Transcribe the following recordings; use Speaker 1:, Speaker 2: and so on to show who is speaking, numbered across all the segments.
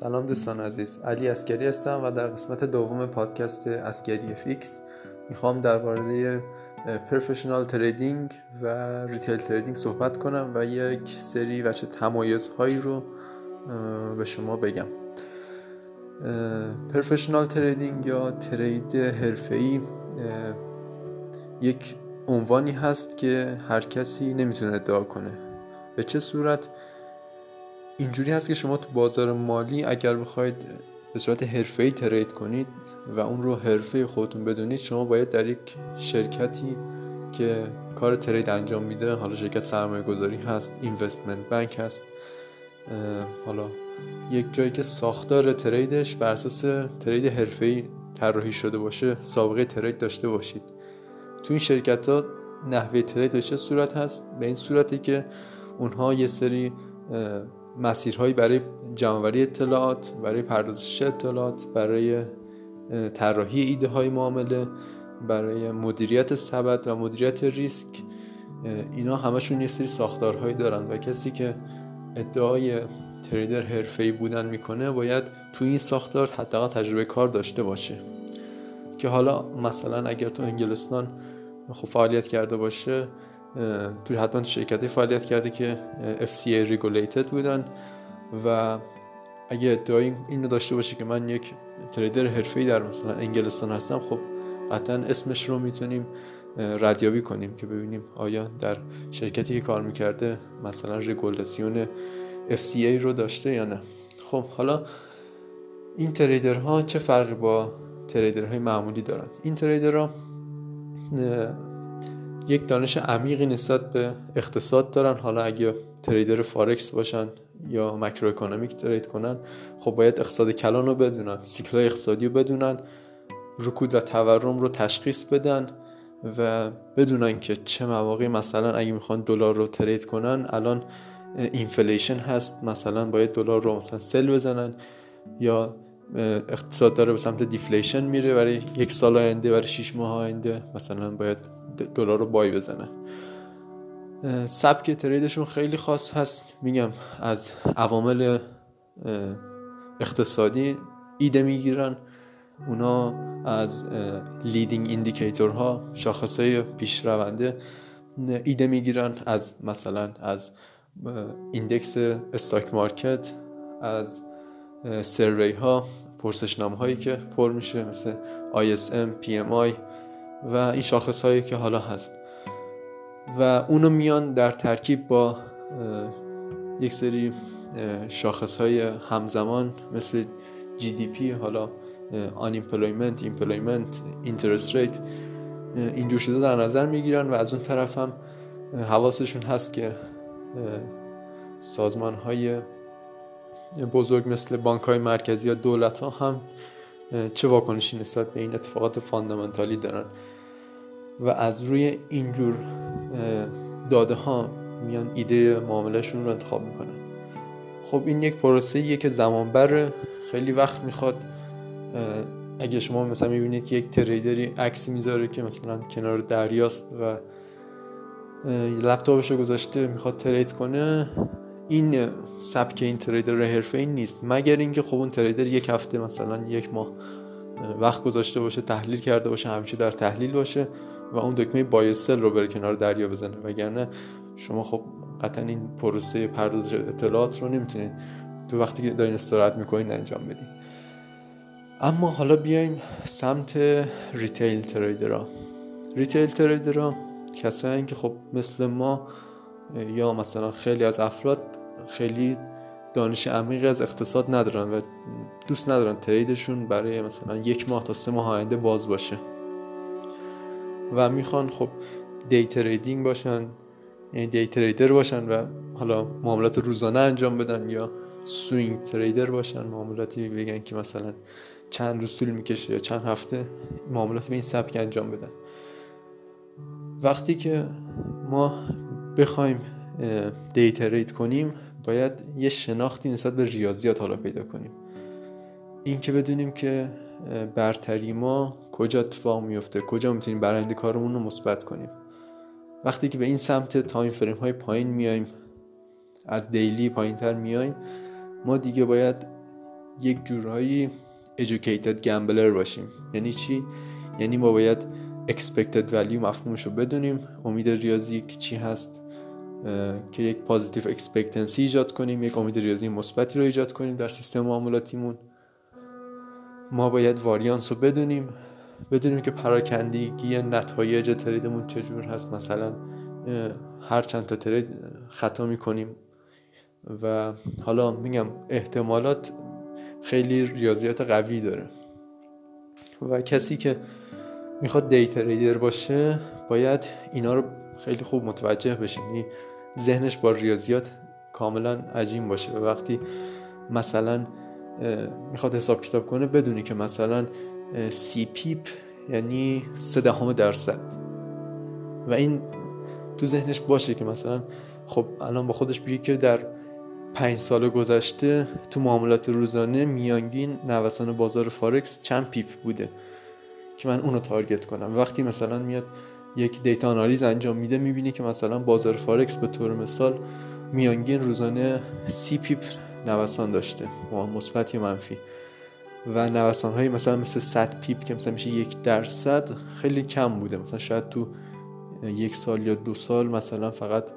Speaker 1: سلام دوستان عزیز. علی اسکری هستم و در قسمت دوم پادکست اسکری فیکس می‌خوام درباره professional trading و retail trading صحبت کنم و یک سری وجه تمایزهایی رو به شما بگم. professional trading یا trade حرفه‌ای یک عنوانی هست که هر کسی نمی‌تونه ادعا کنه. به چه صورت؟ اینجوری هست که شما تو بازار مالی اگر بخواید به صورت حرفه‌ای ترید کنید و اون رو حرفه خودتون بدونید شما باید در یک شرکتی که کار ترید انجام میده حالا شرکت سرمایه گذاری هست اینوستمنت بانک هست حالا یک جایی که ساختار تریدش بر اساس ترید حرفه‌ای طراحی شده باشه سابقه ترید داشته باشید. تو این شرکت ها نحوه ترید چه صورت هست؟ به این صورتی که اونها یه سری مسیرهایی برای جمعوری اطلاعات برای پردازش اطلاعات برای طراحی ایده های معامله برای مدیریت سبد و مدیریت ریسک اینا همشون یه سری ساختارهایی دارن و کسی که ادعای تریدر حرفه‌ای بودن می‌کنه باید تو این ساختار حداقل تجربه کار داشته باشه. که حالا مثلا اگر تو انگلستان خب فعالیت کرده باشه توی حتما شرکتی فعالیت کرده که FCA regulated بودن و اگه ادعای اینو داشته باشه که من یک تریدر حرفه‌ای در مثلا انگلستان هستم خب قطعا اسمش رو می‌تونیم ردیابی کنیم که ببینیم آیا در شرکتی که کار می‌کرده مثلا رگولاسیون FCA رو داشته یا نه. خب حالا این trader ها چه فرقی با trader های معمولی دارن؟ این trader ها یک دانش عمیقی نسبت به اقتصاد دارن. حالا اگه trader فارکس باشن یا macroeconomic trade کنن خب باید اقتصاد کلان رو بدونن سیکل اقتصادی رو بدونن رکود و تورم رو تشخیص بدن و بدونن که چه مواقعی مثلا اگه می‌خوان دلار رو trade کنن الان inflation هست. مثلا باید دلار رو مثلا sell بزنن یا اقتصاد داره به سمت deflation میره برای یک سال آینده برای 6 ماه آینده مثلا باید دلار رو buy بزنن سبک trade شون خیلی خاص هست. میگم از عوامل اقتصادی ایده می‌گیرن. اونا از leading indicator ها شاخصهای پیشرونده ایده می‌گیرن. از مثلا از index stock market از survey ها پرسشنامه هایی که پر میشه مثل ISM, PMI و این شاخص هایی که حالا هست. و اونو میان در ترکیب با یک سری شاخص های همزمان مثل GDP حالا unemployment, employment, interest rate اینجور شده در نظر می‌گیرن و از اون طرف هم حواسشون هست که سازمان های بزرگ مثل بانک های مرکزی یا دولت ها هم چه واکنشی نسبت به این اتفاقات فاندامنتالی دارن. و از روی اینجور داده ها میان ایده معاملهشون رو انتخاب می‌کنن. خب این یک پروسه که زمان بره خیلی وقت می‌خواد اگه شما مثلا می‌بینید که یک تریدری عکسی می‌ذاره که مثلا کنار دریاست و لپتاپش رو گذاشته می‌خواد ترید کنه این سبک این تریدر حرفه این نیست. مگر اینکه خب اون تریدر یک هفته مثلا یک ماه وقت گذاشته باشه تحلیل کرده باشه همیشه در تحلیل باشه و اون دکمه بایسل رو بره کنار دریا بزنه. وگرنه شما خب قطعا این پروسه پردازش اطلاعات رو نمی‌تونید تو وقتی که دارین استراحت می‌کنین انجام بدین. اما حالا بیایم سمت retail trader ها. retail trader ها کسایی که خب مثل ما یا مثلا خیلی از افراد خیلی دانش عمیقی از اقتصاد ندارن و دوست ندارن trade شون برای مثلا یک ماه تا سه ماه آینده باز باشه. و می‌خوان خب day trading باشن یعنی دی تریدر باشن و حالا معاملات روزانه انجام بدن یا سوینگ تریدر باشن. معاملاتی بگن که مثلا چند روز طول می‌کشه یا چند هفته معاملات به این سبک انجام بدن. وقتی که ما بخوایم دی ترید کنیم باید یه شناختی نسبت به ریاضیات حالا پیدا کنیم. این که بدونیم که برتری ما کجا اتفاق میفته کجا می‌تونیم برنده کارمون رو مثبت کنیم. وقتی که به این سمت time frame های پایین میایم از daily پایین تر میایم ما دیگه باید یک جورهایی educated gambler باشیم. یعنی چی؟ یعنی ما باید expected value مفهومش رو بدونیم. امید ریاضی چی هست؟ که یک positive expectancy ایجاد کنیم یک امید ریاضی مثبتی رو ایجاد کنیم در سیستم معاملاتیمون. ما باید واریانس رو بدونیم بدونیم که پراکندگی نتایج تریدمون چجور هست. مثلا هر چند تا ترید خطا می‌کنیم. و حالا میگم احتمالات خیلی ریاضیات قوی داره. و کسی که می‌خواد دی تریدر باشه باید اینا رو خیلی خوب متوجه بشه. یعنی ذهنش با ریاضیات کاملا عجیم باشه و وقتی مثلا می‌خواد حساب کتاب کنه بدونی که مثلا سی pip یعنی سه دهم درصد. و این تو ذهنش باشه که مثلا خب الان با خودش بگه که در پنج سال گذشته تو معاملات روزانه میانگین نوسان بازار فارکس چند pip بوده که من اونو target کنم. وقتی مثلا میاد یک data analyze انجام میده می‌بینی که مثلا بازار فارکس به طور مثال میانگین روزانه سی pip نوسان داشته مثبت یا منفی. و نوسان های مثلا مثل 100 pip که مثلا میشه یک درصد خیلی کم بوده. مثلا شاید تو یک سال یا دو سال مثلا فقط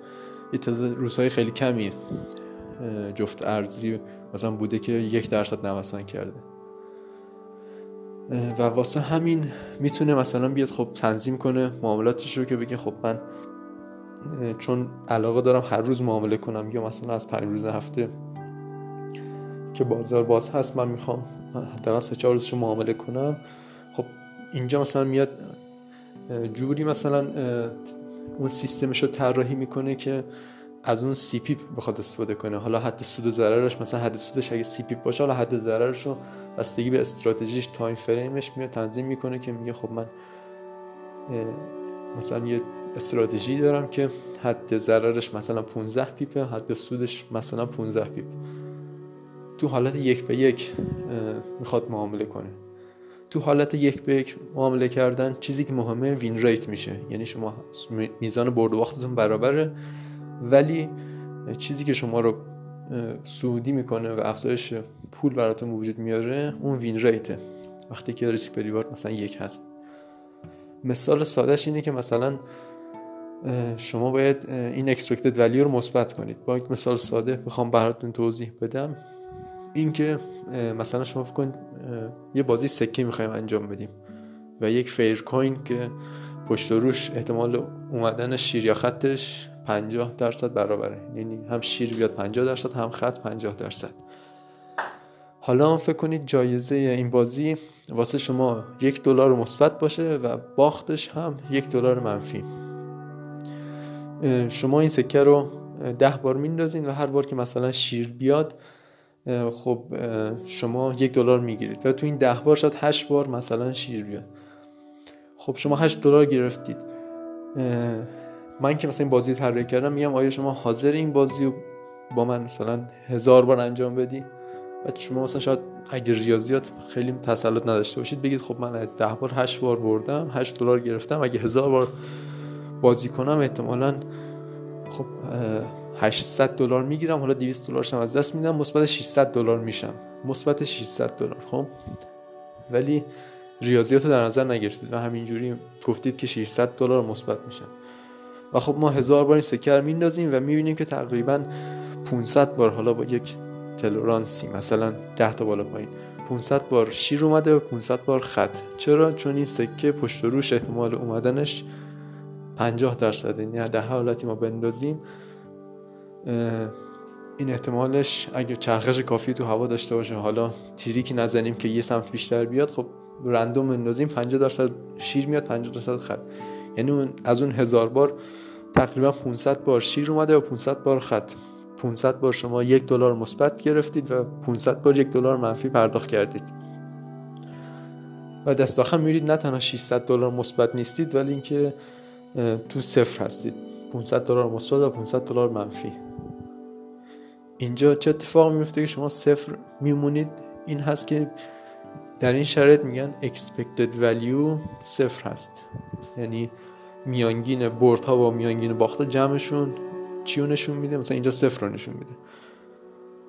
Speaker 1: روزهای خیلی کمی جفت ارزی مثلا بوده که یک درصد نوسان کرده. و واسه همین می‌تونه مثلا بیاد خب تنظیم کنه معاملاتش رو که بگه خب من چون علاقه دارم هر روز معامله کنم یا مثلا از پنج روز هفته که بازار باز هست من می‌خوام حداقل سه چهار روزش معامله کنم. خب اینجا مثلا میاد جوری مثلا اون سیستمش رو طراحی می‌کنه که از اون سی pip بخواد استفاده کنه. حالا حد سود و ضررش مثلا حد سودش اگه سی pip باشه حالا حد ضررش رو بستگی به استراتژیش time frame ش میاد تنظیم می‌کنه که میگه خب من مثلا یه استراتژی دارم که حد ضررش مثلا 15 pip ه حد سودش مثلا 15 pip. تو حالت یک به یک می‌خواد معامله کنه. تو حالت یک به یک معامله کردن چیزی که مهمه win rate میشه. یعنی شما میزان برد و باختتون برابره. ولی چیزی که شما رو سودی می‌کنه و افزایش پول براتون وجود میاره اون win rate ه وقتی که ریسک پریوارد مثلا یک هست. مثال سادهش اینه که مثلا شما باید این اکسپکتد ولیو رو مثبت کنید. با یک مثال ساده بخوام براتون توضیح بدم. اینکه مثلا شما فکر کنید یه بازی سکه می‌خوایم انجام بدیم و یک فیر کوین که پشت روش احتمال اومدن شیر یا خطش 50 درصد برابره. یعنی هم شیر بیاد 50 درصد هم خط 50 درصد. حالا فکر کنید جایزه این بازی واسه شما یک دلار مثبت باشه و باختش هم یک دلار منفی. شما این سکه رو ده بار میندازین و هر بار که مثلا شیر بیاد خب شما یک دلار می‌گیرید و تو این ده بار شاید هشت بار مثلا شیر بیاد. خب شما هشت دلار گرفتید. من که مثلا این بازی طراحی کردم میگم آیا شما حاضر این بازی رو با من مثلا هزار بار انجام بدی؟ و شما مثلا شاید اگر ریاضیات خیلی تسلط نداشته باشید بگید خب من ده بار هشت بار بردم هشت دلار گرفتم. اگه هزار بار بازی کنم احتمالا خب 800 دلار می‌گیرم. حالا 200 دلارش هم از دست میدم. مثبت 600 دلار میشم. مثبت 600 دلار. خب؟ ولی ریاضیات رو در نظر نگرفتید و همینجوری گفتید که 600 دلار مثبت میشن و خب ما هزار بار این سکر میندازیم و می‌بینیم که تقریبا 500 بار حالا با یک تلورانسی مثلا 10 تا بالا پایین 500 بار شیر اومده و 500 بار خط. چرا؟ چون این سکه پشت روش احتمال اومدنش 50 درصد یعنی در حالتی ما بندازیم این احتمالش اگه چرخش کافی تو هوا داشته باشه حالا تیریکی نزنیم که یه سمت بیشتر بیاد خب رندوم اندازیم 50 درصد شیر میاد 50 درصد خط. یعنی از اون هزار بار تقریبا 500 بار شیر اومده و 500 بار خط. 500 بار شما یک دلار مثبت گرفتید و 500 بار یک دلار منفی پرداخت کردید. و دست آخر میرید نه تنها 600 دلار مثبت نیستید ولی اینکه تو صفر هستید. 500 دلار مثبت و 500 دلار منفی. اینجا چه اتفاق میفته که شما صفر میمونید؟ این هست که در این شرایط میگن expected value صفر هست. یعنی میانگین برد ها با میانگین باخته جمعشون چی نشون میده؟ مثلا اینجا صفر رو نشون میده.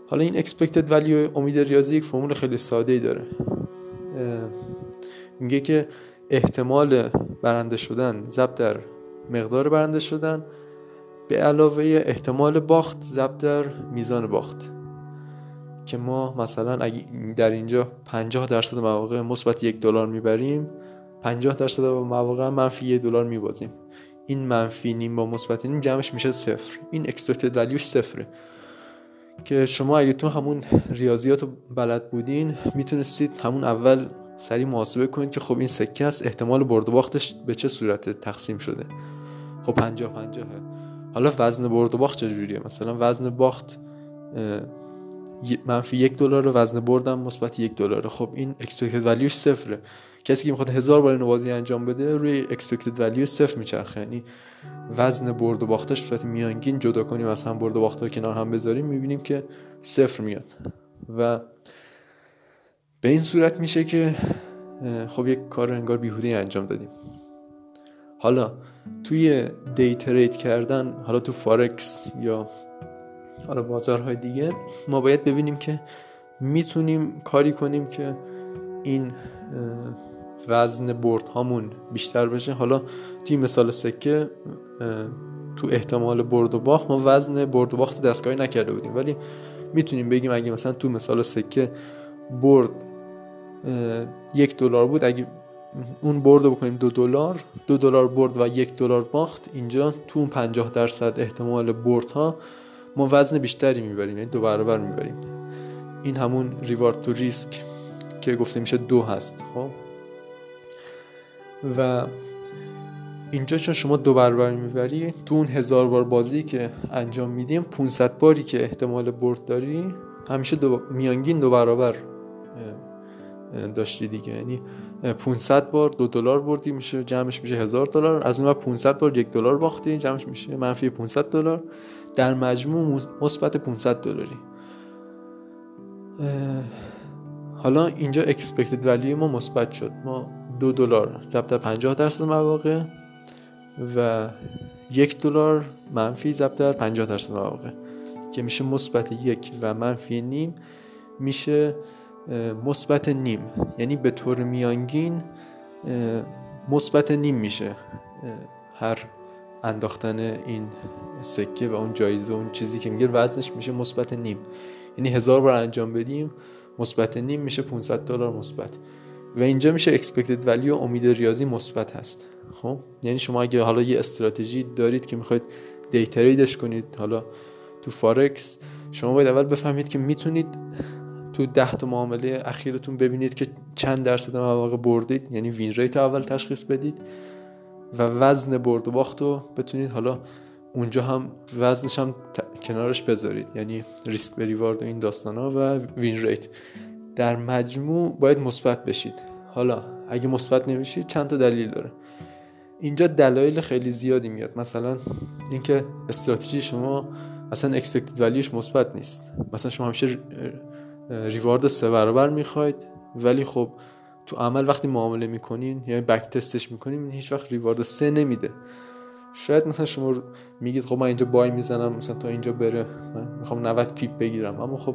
Speaker 1: حالا این expected value امید ریاضی یک فرمول خیلی ساده ای داره میگه که احتمال برنده شدن ضرب در مقدار برنده شدن به علاوه احتمال باخت ضرب در میزان باخت. که ما مثلا اگه در اینجا 50 درصد مواقع مثبت یک دلار می‌بریم 50 درصد مواقع منفی یک دلار میبازیم. این منفی نیم با مثبت نیم جمعش میشه صفر. این اکسپکتد ولیوش صفره. که شما اگه تو همون ریاضیات بلد بودین می‌تونستید همون اول سریع محاسبه کنید که خب این سکه است احتمال برد و باختش به چه صورت تقسیم شده؟ خب 50 50 حالا وزن برد و باخت چجوریه؟ مثلا وزن باخت منفی یک دلار وزن بردم مثبت یک دلار. خب این اکسپکتد ولیوش صفره. کسی که می‌خواد هزار بار اینو بازی انجام بده روی اکسپکتد ولیو صفر میچرخه. یعنی وزن برد و باختش به صورت میانگین جدا کنیم از هم برد و باخت رو کنار هم بذاریم می‌بینیم که صفر میاد. و به این صورت میشه که خب یک کار انگار بیهوده انجام دادیم. حالا توی day trade کردن حالا تو فارکس یا حالا بازارهای دیگه ما باید ببینیم که می‌تونیم کاری کنیم که این وزن برد هامون بیشتر بشه. حالا توی مثال سکه تو احتمال برد و باخت ما وزن برد و باخت دستکاری نکرده بودیم. ولی می‌تونیم بگیم اگه مثلا تو مثال سکه برد یک دلار بود اگه اون برد رو بکنیم دو دلار دو دلار برد و یک دلار باخت اینجا تو اون پنجاه درصد احتمال برد ها ما وزن بیشتری می‌بریم یعنی دو برابر می‌بریم. این همون ریوارد تو ریسک که گفته میشه دو هست خب؟ و اینجا چون شما دو برابر می‌بری تو اون هزار بار بازی که انجام میدیم 500 باری که احتمال برد داری همیشه دو میانگین دو برابر داشتی دیگه. یعنی 500 بار دو دلار بردی میشه جمعش میشه هزار دلار. از اون 500 بار یک دلار باختی جمعش میشه منفی 500 دلار. در مجموع مثبت 500 دلاری. حالا اینجا اکسپکتد ولی ما مثبت شد. ما دو دلار. ضرب در 50 درصد مواقع و یک دلار منفی ضرب در 50 درصد مواقع که میشه مثبت یک و منفی نیم میشه مثبت نیم. یعنی به طور میانگین مثبت نیم میشه هر انداختن این سکه و اون جایزه اون چیزی که میگه وزنش میشه مثبت نیم. یعنی هزار بار انجام بدیم مثبت نیم میشه 500 دلار مثبت. و اینجا میشه اکسپکتد ولی و امید ریاضی مثبت هست. خب؟ یعنی شما اگه حالا یه استراتژی دارید که می‌خواید day trade ش کنید حالا تو فارکس شما باید اول بفهمید که می‌تونید تو ده تا معامله اخیرتون ببینید که چند درصد مواقع بردید یعنی win rate اول تشخیص بدید و وزن برد و باخت رو بتونید حالا اونجا هم وزنش هم کنارش بذارید. یعنی ریسک به reward و این داستان ها و win rate در مجموع باید مثبت بشید. حالا اگه مثبت نمیشید چند تا دلیل داره. اینجا دلایل خیلی زیادی میاد. مثلا اینکه استراتژی شما اصلا اکسپکتد ولیش مثبت نیست. مثلا شما همیشه ریوارد سه برابر می‌خواید ولی خب تو عمل وقتی معامله می‌کنین یعنی بک تستش می‌کنین هیچ وقت ریوارد سه نمیده. شاید مثلا شما میگید خب من اینجا بای می‌زنم مثلا تا اینجا بره من می‌خوام 90 پیپ بگیرم. اما خب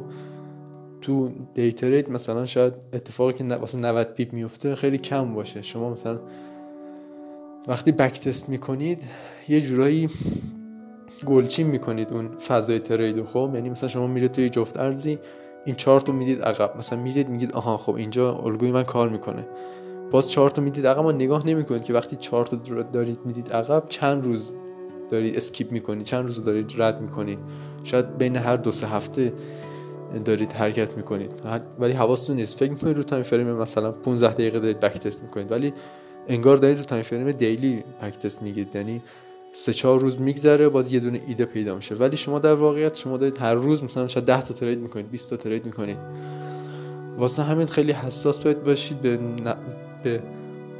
Speaker 1: تو day trade مثلا شاید اتفاقی که واسه 90 pip میفته خیلی کم باشه. شما مثلا وقتی backtest می‌کنید یه جورایی گلچین می‌کنید اون فضای trade خب؟ یعنی مثلا شما میرید توی جفت ارزی این چارت رو می‌دید عقب. مثلا میرید میگید آها خب اینجا الگوی من کار می‌کنه. باز چارت رو می‌دید عقب ما نگاه نمی‌کنید که وقتی چارت رو دارید می‌دید عقب چند روز دارید skip می‌کنید چند روز دارید رد می‌کنید. شاید بین هر دو سه هفته دارید حرکت می‌کنید. ولی حواستون نیست. فکر می‌کنید رو time frame مثلا 15 دقیقه دارید backtest می‌کنید ولی انگار دارید رو time frame daily backtest می‌گیرید. یعنی سه چهار روز میگذره باز یه دونه ایده پیدا میشه. ولی شما در واقعیت شما دارید هر روز مثلا شاید 10 تا trade می‌کنید 20 تا trade می‌کنید. واسه همین خیلی حساس باید باشید به, ن... به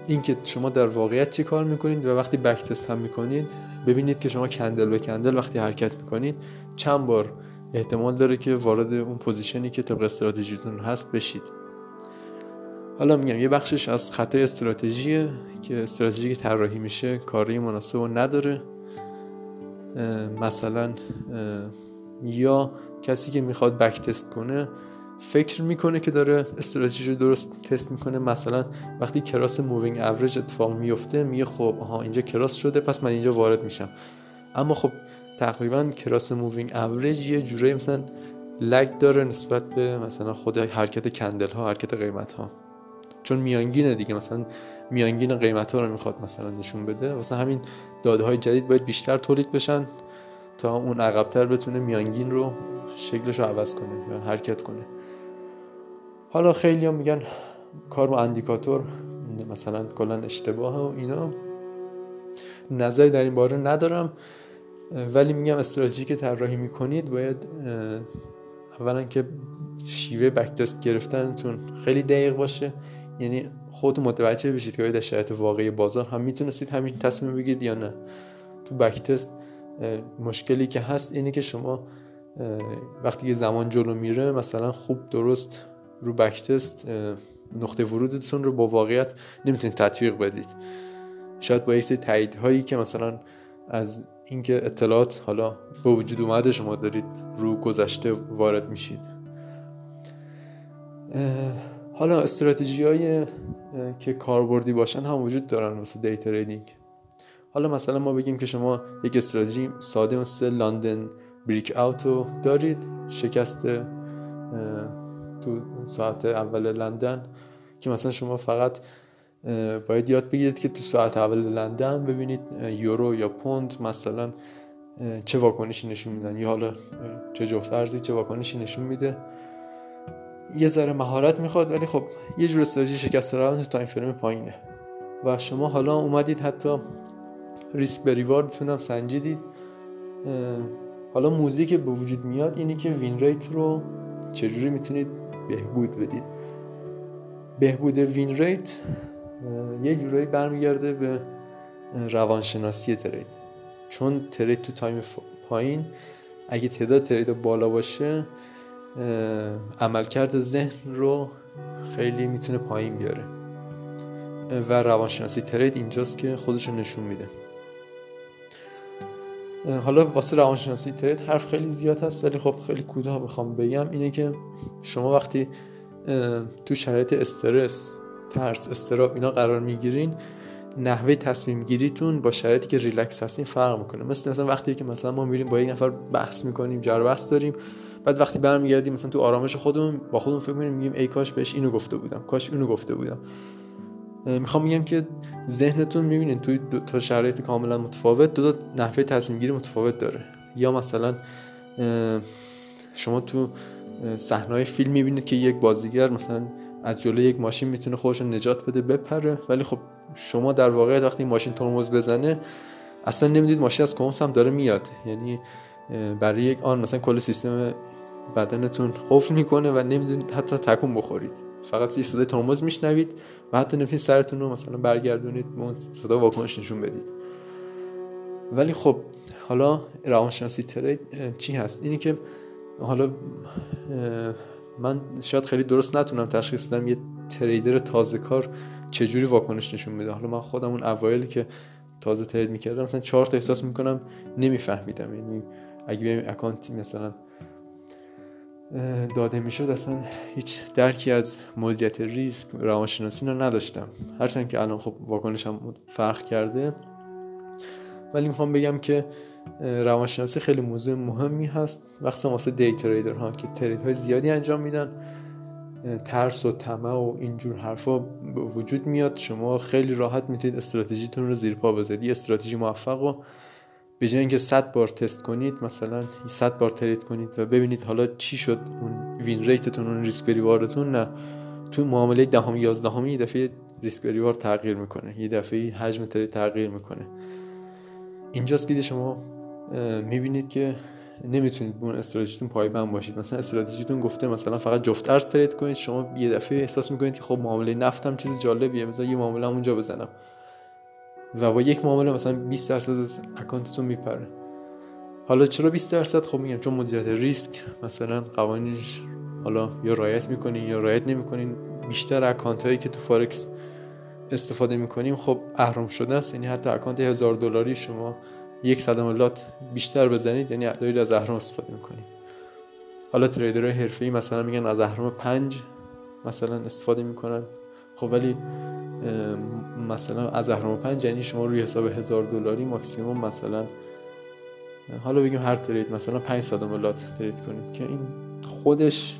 Speaker 1: اینکه شما در واقعیت چی کار می‌کنید و وقتی backtest هم می‌کنید ببینید که شما candle به candle وقتی حرکت می‌کنید چند بار احتمال داره که وارد اون position ی که طبق استراتژیتون هست بشید. حالا میگم یه بخشش از خطای استراتژیه که استراتژی که طراحی میشه کارایی مناسب نداره. مثلا یا کسی که می‌خواد backtest کنه فکر می‌کنه که داره استراتژی رو درست تست می‌کنه. مثلا وقتی cross moving average اتفاق میفته میگه خب آها اینجا cross شده پس من اینجا وارد میشم. اما خب تقریبا cross moving average یه جورایی مثلا lag داره نسبت به مثلا خود حرکت candle ها حرکت قیمت ها چون میانگینه دیگه مثلا میانگین قیمت ها رو می‌خواد مثلا نشون بده. واسه همین داده های جدید باید بیشتر تولید بشن تا اون عقبتر بتونه میانگین رو شکلش رو عوض کنه یا حرکت کنه. حالا خیلی هم میگن کار با اندیکاتور مثلا کلا اشتباه و اینا. نظری در این باره ندارم. ولی میگم استراتژی که طراحی می‌کنید باید اولا که شیوه بک تست گرفتنتون خیلی دقیق باشه. یعنی خودتون متوجه بشید که در شرایط واقعی بازار هم می‌تونستید همین تصمیم بگیرید یا نه. تو بک تست مشکلی که هست اینه که شما وقتی که زمان جلو میره مثلا خوب درست رو بک تست نقطه ورودتون رو با واقعیت نمی‌تونید تطبیق بدید. شاید با یه تایید هایی که مثلا از اینکه اطلاعات حالا به وجود اومده شما دارید رو گذشته وارد میشید. حالا استراتژی های که کاربردی باشن هم وجود دارن واسه دی تریدینگ حالا مثلا ما بگیم که شما یک استراتژی ساده مثل لندن بریک اوتو دارید شکست تو ساعت اول لندن که مثلا شما فقط باید یاد بگیرید که تو ساعت اول لندن ببینید یورو یا پوند مثلا چه واکنشی نشون میدن. یا حالا چه جفت ارزی چه واکنشی نشون میده. یه ذره مهارت می‌خواد ولی خب یه جور استراتژی شکست روند تو تایم فریم پایینه. و شما حالا اومدید حتی ریسک به reward تون هم سنجیدید. حالا موضوعی که به وجود میاد اینه که win rate رو چجوری می‌تونید بهبود بدید. بهبود win rate یه جورایی برمیگرده به روانشناسی trade. چون trade تو time پایین اگه تعداد trade بالا باشه عملکرد ذهن رو خیلی می‌تونه پایین بیاره. و روانشناسی ترید اینجاست که خودش رو نشون میده. حالا واسه روانشناسی ترید حرف خیلی زیاد هست ولی خب خیلی کوتاه بخوام بگم. اینه که شما وقتی تو شرایط استرس ترس استراب اینا قرار می‌گیرین. نحوه تصمیم گیریتون با شرایطی که ریلکس هستین فرق می‌کنه. مثل مثلا وقتی که مثلا ما میریم با یک نفر بحث می‌کنیم جر بحث داریم بعد وقتی برمیگردیم مثلا تو آرامش خودمون با خودمون فکر می‌کنیم میگیم ای کاش بهش اینو گفته بودم کاش اونو گفته بودم. می‌خوام میگم که ذهنتون می‌بینید توی دو تا شرایط کاملا متفاوت دو تا نحوه تصمیم گیری متفاوت داره. یا مثلا شما تو صحنه فیلم می‌بینید که یک بازیگر مثلا از جلوی یک ماشین می‌تونه خودش رو نجات بده بپره. ولی خب شما در واقع وقتی ماشین ترمز بزنه اصلا نمی‌دید ماشین از کمس هم داره میاد. یعنی برای یک آن مثلا کل سیستم بدنتون قفل می‌کنه و نمی‌دونید حتی تکون بخورید. فقط صدای ترمز میشنوید و حتی نمی‌تونید سرتون رو مثلا برگردونید به صدا واکنش نشون بدید. ولی خب حالا روانشناسی ترید چی هست؟ اینی که حالا من شاید خیلی درست نتونم تشخیص بدم یه تریدر تازه کار چجوری واکنش نشون میده. حالا من خودم اون اوایلی که تازه ترید می‌کردم مثلا چهار تا احساس می‌کنم نمیفهمیدم. یعنی اگه بیم اکانت مثلا داده می‌شد اصلا هیچ درکی از مدیریت ریسک روانشناسی رو نداشتم. هرچند که الان خب واکنشم فرق کرده. ولی می‌خوام بگم که روانشناسی خیلی موضوع مهمی هست. وقتی واسه دی تریدر ها که ترید های زیادی انجام میدن. ترس و طمع و اینجور حرفا وجود میاد. شما خیلی راحت می‌تونید استراتژیتون رو زیر پا بذارید. یه استراتژی موفق و به جای اینکه 100 بار تست کنید مثلا 100 بار ترید کنید و ببینید حالا چی شد اون وین ریتتون اون ریسک بریواردتون نه. تو معامله دهم یازدهمی یه دفعه ریسک بریوارد تغییر می‌کنه. یه دفعه حجم ترید تغییر می‌کنه. اینجاست که شما می‌بینید که نمی‌تونید به اون استراتژیتون پایبند باشید. مثلا استراتژیتون گفته مثلا فقط جفت ارز ترید کنید شما یه دفعه احساس می‌کنید که خب معامله نفتم چیز جالبیه مثلا یه معامله اونجا بزنم. و با یک معامله مثلا 20 درصد از اکانتتون میپره. حالا چرا 20 درصد؟ خب میگم چون مدیریت ریسک مثلا قوانینش حالا یا رعایت می‌کنین یا رعایت نمی‌کنین بیشتر account هایی که تو فارکس استفاده می‌کنیم خب اهرم شده است. یعنی حتی account هزار دلاری شما یک صدم lot بیشتر بزنید یعنی دارید از اهرم استفاده می‌کنید. حالا trader های حرفه‌ای مثلا میگن از اهرم پنج مثلا استفاده می‌کنن. خب ولی مثلا از اهرم پنج یعنی شما روی حساب هزار دلاری ماکسیموم مثلا حالا بگیم هر ترید مثلا 500 لات ترید کنید که این خودش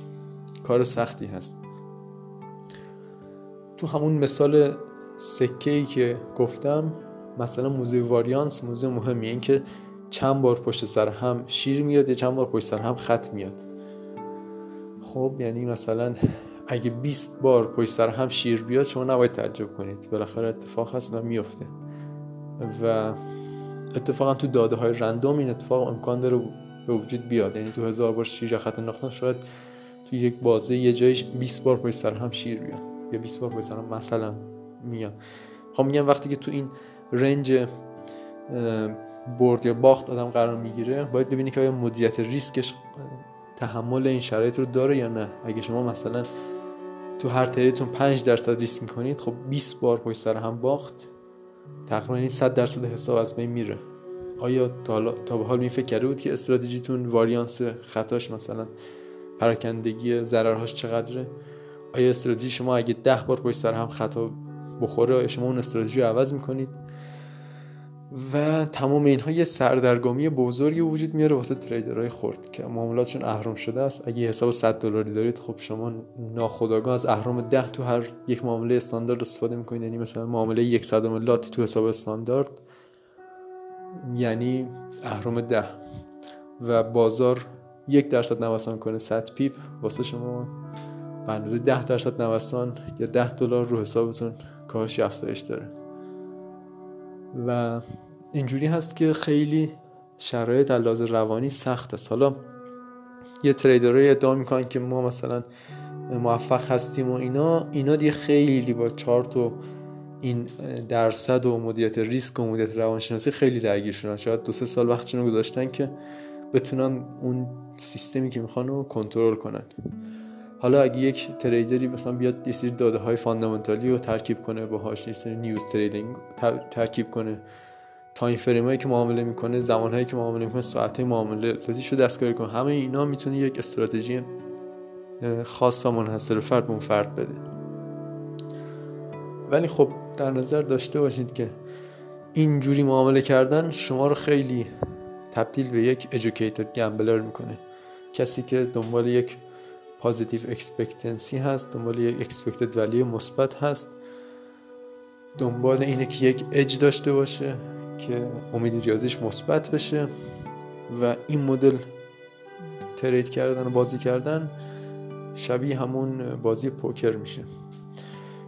Speaker 1: کار سختی هست. تو همون مثال سکه ای که گفتم مثلا موزه واریانس موزه مهمیه. این که چند بار پشت سر هم شیر میاد یا چند بار پشت سر هم خط میاد. خب یعنی مثلا اگه 20 بار پشت سر هم شیر بیاد شما نباید تعجب کنید. بالاخره اتفاق هست و میفته. و اتفاقا تو داده های رندوم این اتفاق امکان داره به وجود بیاد. یعنی تو هزار بار شیر خط انداختن شاید تو یک بازه یه جایش 20 بار پشت سر هم شیر بیاد. یا 20 بار پشت سر هم مثلا میاد. خب میگم وقتی که تو این رنج برد یا باخت آدم قرار می‌گیره باید ببینی که آیا مدیریت ریسکش تحمل این شرایط رو داره یا نه. اگه شما مثلا تو هر تریتون 5 درصد ریسک می‌کنید خب 20 بار پشت سر هم باخت تقریبا این 100 درصد حساب از بین میره. آیا تا, به حال می فکر کرده بود که استراتژیتون واریانس خطاش مثلا پراکندگی ضررهاش چقدره؟ آیا استراتژی شما اگه ده بار پشت سر هم خطا بخوره شما اون استراتژی رو عوض می‌کنید؟ و تمام اینها یه سردرگمی بزرگی وجود میاره واسه تریدرهای خورد که معاملاتشون اهرام شده است. اگه حساب 100 دلاری دارید خب شما ناخداگاه از اهرام 10 تو هر یک معامله استاندارد استفاده می‌کنید. یعنی مثلا معامله 100 لات تو حساب استاندارد یعنی اهرام 10 و بازار یک درصد نوسان کنه 100 پیپ واسه شما به اندازه 10 درصد نوسان یا 10 دلار رو حسابتون کاهش افزایش داره. و اینجوری هست که خیلی شرایط علاوه روانی سخت است. حالا یه تریدرهای ادعا می‌کنن که ما مثلا موفق هستیم و اینا اینا دیگه خیلی با چارت و این درصد و مدیریت ریسک و مدیریت روانشناسی خیلی درگیر شدن شاید دو سه سال وقتشون رو گذاشتن که بتونن اون سیستمی که می‌خوان رو کنترل کنن. حالا اگه یک trader ی مثلا بیاد یه سری داده های fundamental ی رو ترکیب کنه باهاش یه سری news trading ترکیب کنه. time frame هایی که معامله می‌کنه زمان هایی که معامله می‌کنه ساعت معامله رو دستکاری کنه. همه اینا می‌تونه یک استراتژی خاص و منحصر فرد به فرد بده. ولی خب در نظر داشته باشید که اینجوری معامله کردن شما رو خیلی تبدیل به یک educated gambler می‌کنه. کسی که دنبال یک positive expectancy هست دنبال یک expected value ی مثبت هست. دنبال اینه که یک اج داشته باشه که امید ریاضیش مثبت بشه و این مدل ترید کردن و بازی کردن شبیه همون بازی پوکر میشه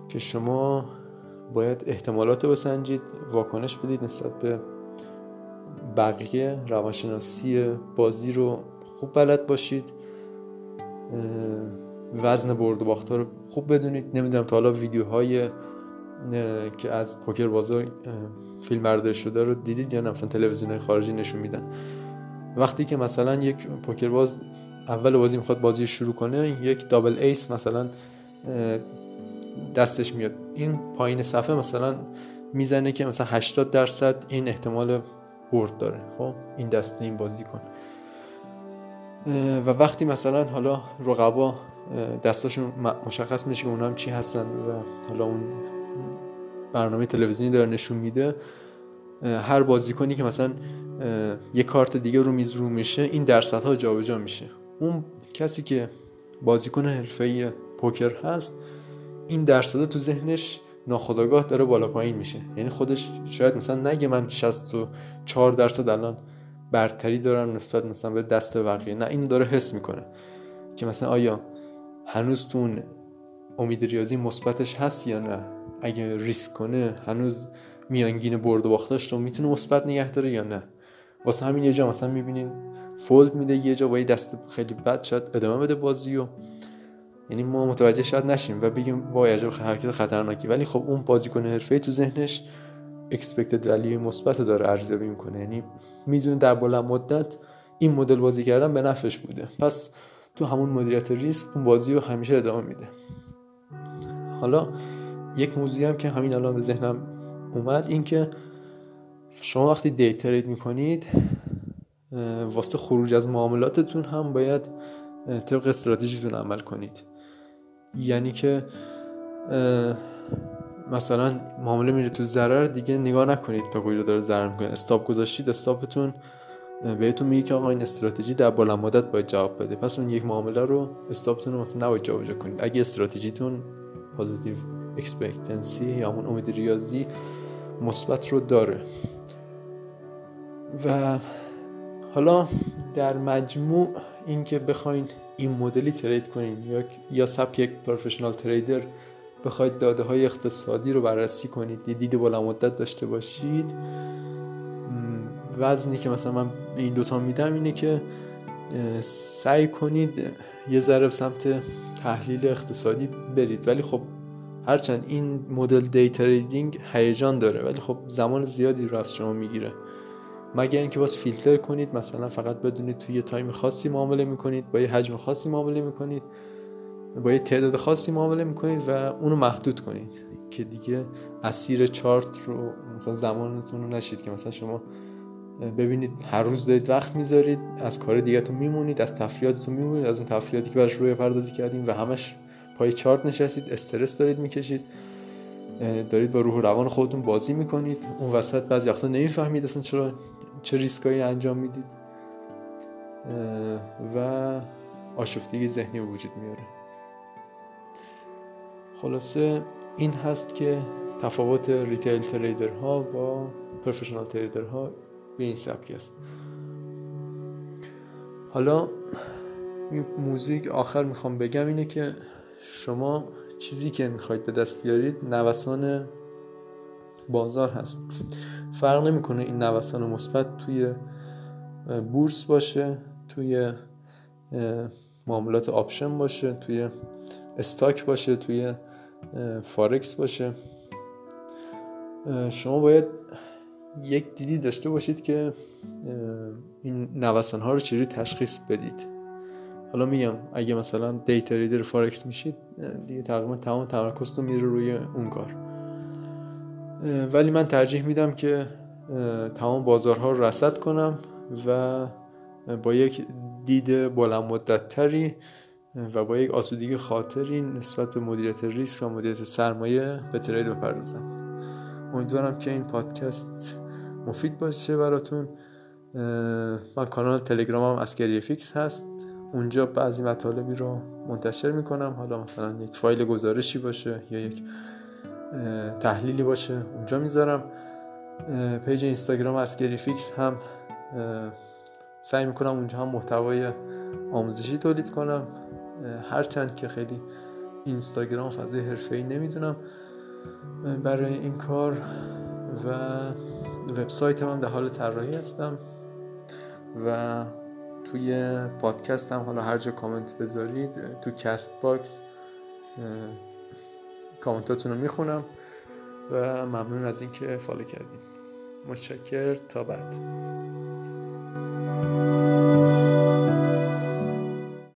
Speaker 1: که شما باید احتمالات رو بسنجید واکنش بدید نسبت به بقیه روانشناسی بازی رو خوب بلد باشید. وزن برد و باخت رو خوب بدونید. نمی‌دونم تا حالا ویدیوهای که از پوکر بازار فیلم برداری شده رو دیدید یا نه؟ مثلا تلویزیون خارجی نشون میدن. وقتی که مثلا یک پوکر باز اول بازی می‌خواد بازی شروع کنه یک دابل ایس مثلا دستش میاد. این پایین صفحه مثلا می‌زنه که مثلا 80 درصد این احتمال برد داره. خب این دسته این بازی کن و وقتی مثلا حالا رقبا دستاشون مشخص میشه که اونا هم چی هستن و حالا اون برنامه تلویزیونی داره نشون میده هر بازیکنی که مثلا یه کارت دیگه رو میز رو میشه این درصدها جابجا میشه. اون کسی که بازیکن حرفه‌ای پوکر هست این درصد تو ذهنش ناخداگاه داره بالا پایین میشه. یعنی خودش شاید مثلا نگه من 64 درصد الان برتری دارم نسبت مثلا به دست بقیه. نه این داره حس می‌کنه که مثلا آیا هنوز تو اون امید ریاضی مثبتش هست یا نه؟ اگه ریسک کنه هنوز میانگین برد و باختش رو می‌تونه مثبت نگه داره یا نه؟ واسه همین یه جا مثلا می‌بینین فولد میده یه جا با یه دست خیلی بد شاید ادامه بده بازی و یعنی ما متوجه شاید نشیم و بگیم وای عجب حرکت خطرناکی. ولی خب اون بازیکن حرفه‌ای تو ذهنش اکسپکتد ولی مثبت داره ارزیابی می‌کنه. یعنی می‌دونه در بلند مدت این مدل بازی کردن به نفعش بوده. پس تو همون مدیریت ریسک اون بازی رو همیشه ادامه میده. حالا یک موضوعی هم که همین الان به ذهنم اومد این که شما وقتی دی ترید می‌کنید واسه خروج از معاملاتتون هم باید طبق استراتژیتون عمل کنید. یعنی که مثلا معامله میره تو ضرر دیگه نگاه نکنید تا کجا داره ضرر می‌کنه. استاپ گذاشتید استاپتون بهتون میگه که آقا این استراتژی در بلند مدت باید جواب بده. پس اون یک معامله رو stop تون رو مثلا نباید جابجا کنید. اگه استراتژیتون positive expectancy یا همون امید ریاضی مثبت رو داره. و حالا در مجموع اینکه بخواین این مدلی trade کنین یا یا سبک یک professional trader بخواید داده های اقتصادی رو بررسی کنید یه دید بلند مدت داشته باشید. وزنی که مثلا من به این دوتا میدم اینه که سعی کنید یه ذره سمت تحلیل اقتصادی برید. ولی خب هرچند این مدل day trading هیجان داره ولی خب زمان زیادی رو از شما می‌گیره. مگر اینکه باز فیلتر کنید مثلا فقط بدونید توی یه time خاصی معامله می‌کنید با یه حجم خاصی معامله می‌کنید. با یه تعداد خاصی معامله می‌کنید و اونو محدود کنید که دیگه اسیر چارت رو مثلا زمانتون رو نشید که مثلا شما ببینید هر روز دارید وقت می‌ذارید از کار دیگهتون میمونید از تفریحاتتون میمونید از اون تفریحاتی که براش روی پردازی کردیم و همش پای چارت نشستید استرس دارید می‌کشید دارید با روح و روان خودتون بازی می‌کنید. اون وسط بعضی وقتا نمی‌فهمید اصلا چرا چه ریسکایی انجام می‌دید. و آشفتگی ذهنی وجود میاره. خلاصه این هست که تفاوت ریتیل تریدر ها با پروفشنال تریدر ها به این سبکی است. حالا موزیک آخر می‌خوام بگم اینه که شما چیزی که می‌خواید به دست بیارید نوسان بازار هست. فرق نمی‌کنه این نوسان مثبت توی بورس باشه توی معاملات option باشه توی stock باشه توی فارکس باشه. شما باید یک دیدی داشته باشید که این نوسان ها رو چجوری تشخیص بدید. حالا میگم اگه مثلا day trader فارکس میشید دیگه تقریبا تمام تمرکزتون میره روی اون کار. ولی من ترجیح میدم که تمام بازارها رو رصد کنم و با یک دید بلند مدت تری و با یک آسودگی خاطری نسبت به مدیریت ریسک و مدیریت سرمایه به ترید بپردازم. امیدوارم که این پادکست مفید باشه براتون. من کانال تلگرامم اسکری فیکس هست. اونجا بعضی مطالبی رو منتشر می‌کنم. حالا مثلا یک فایل گزارشی باشه یا یک تحلیلی باشه اونجا می‌ذارم. پیج اینستاگرام اسکری فیکس هم سعی می‌کنم اونجا هم محتوای آموزشی تولید کنم. هرچند که خیلی اینستاگرام فضای حرفه‌ای نمی‌دونم برای این کار و وبسایت هم در حال طراحی هستم و توی پادکست هم حالا هر جا کامنت بذارید تو Castbox کامنتاتون رو می‌خونم و ممنون از اینکه فالو کردید متشکر تا بعد.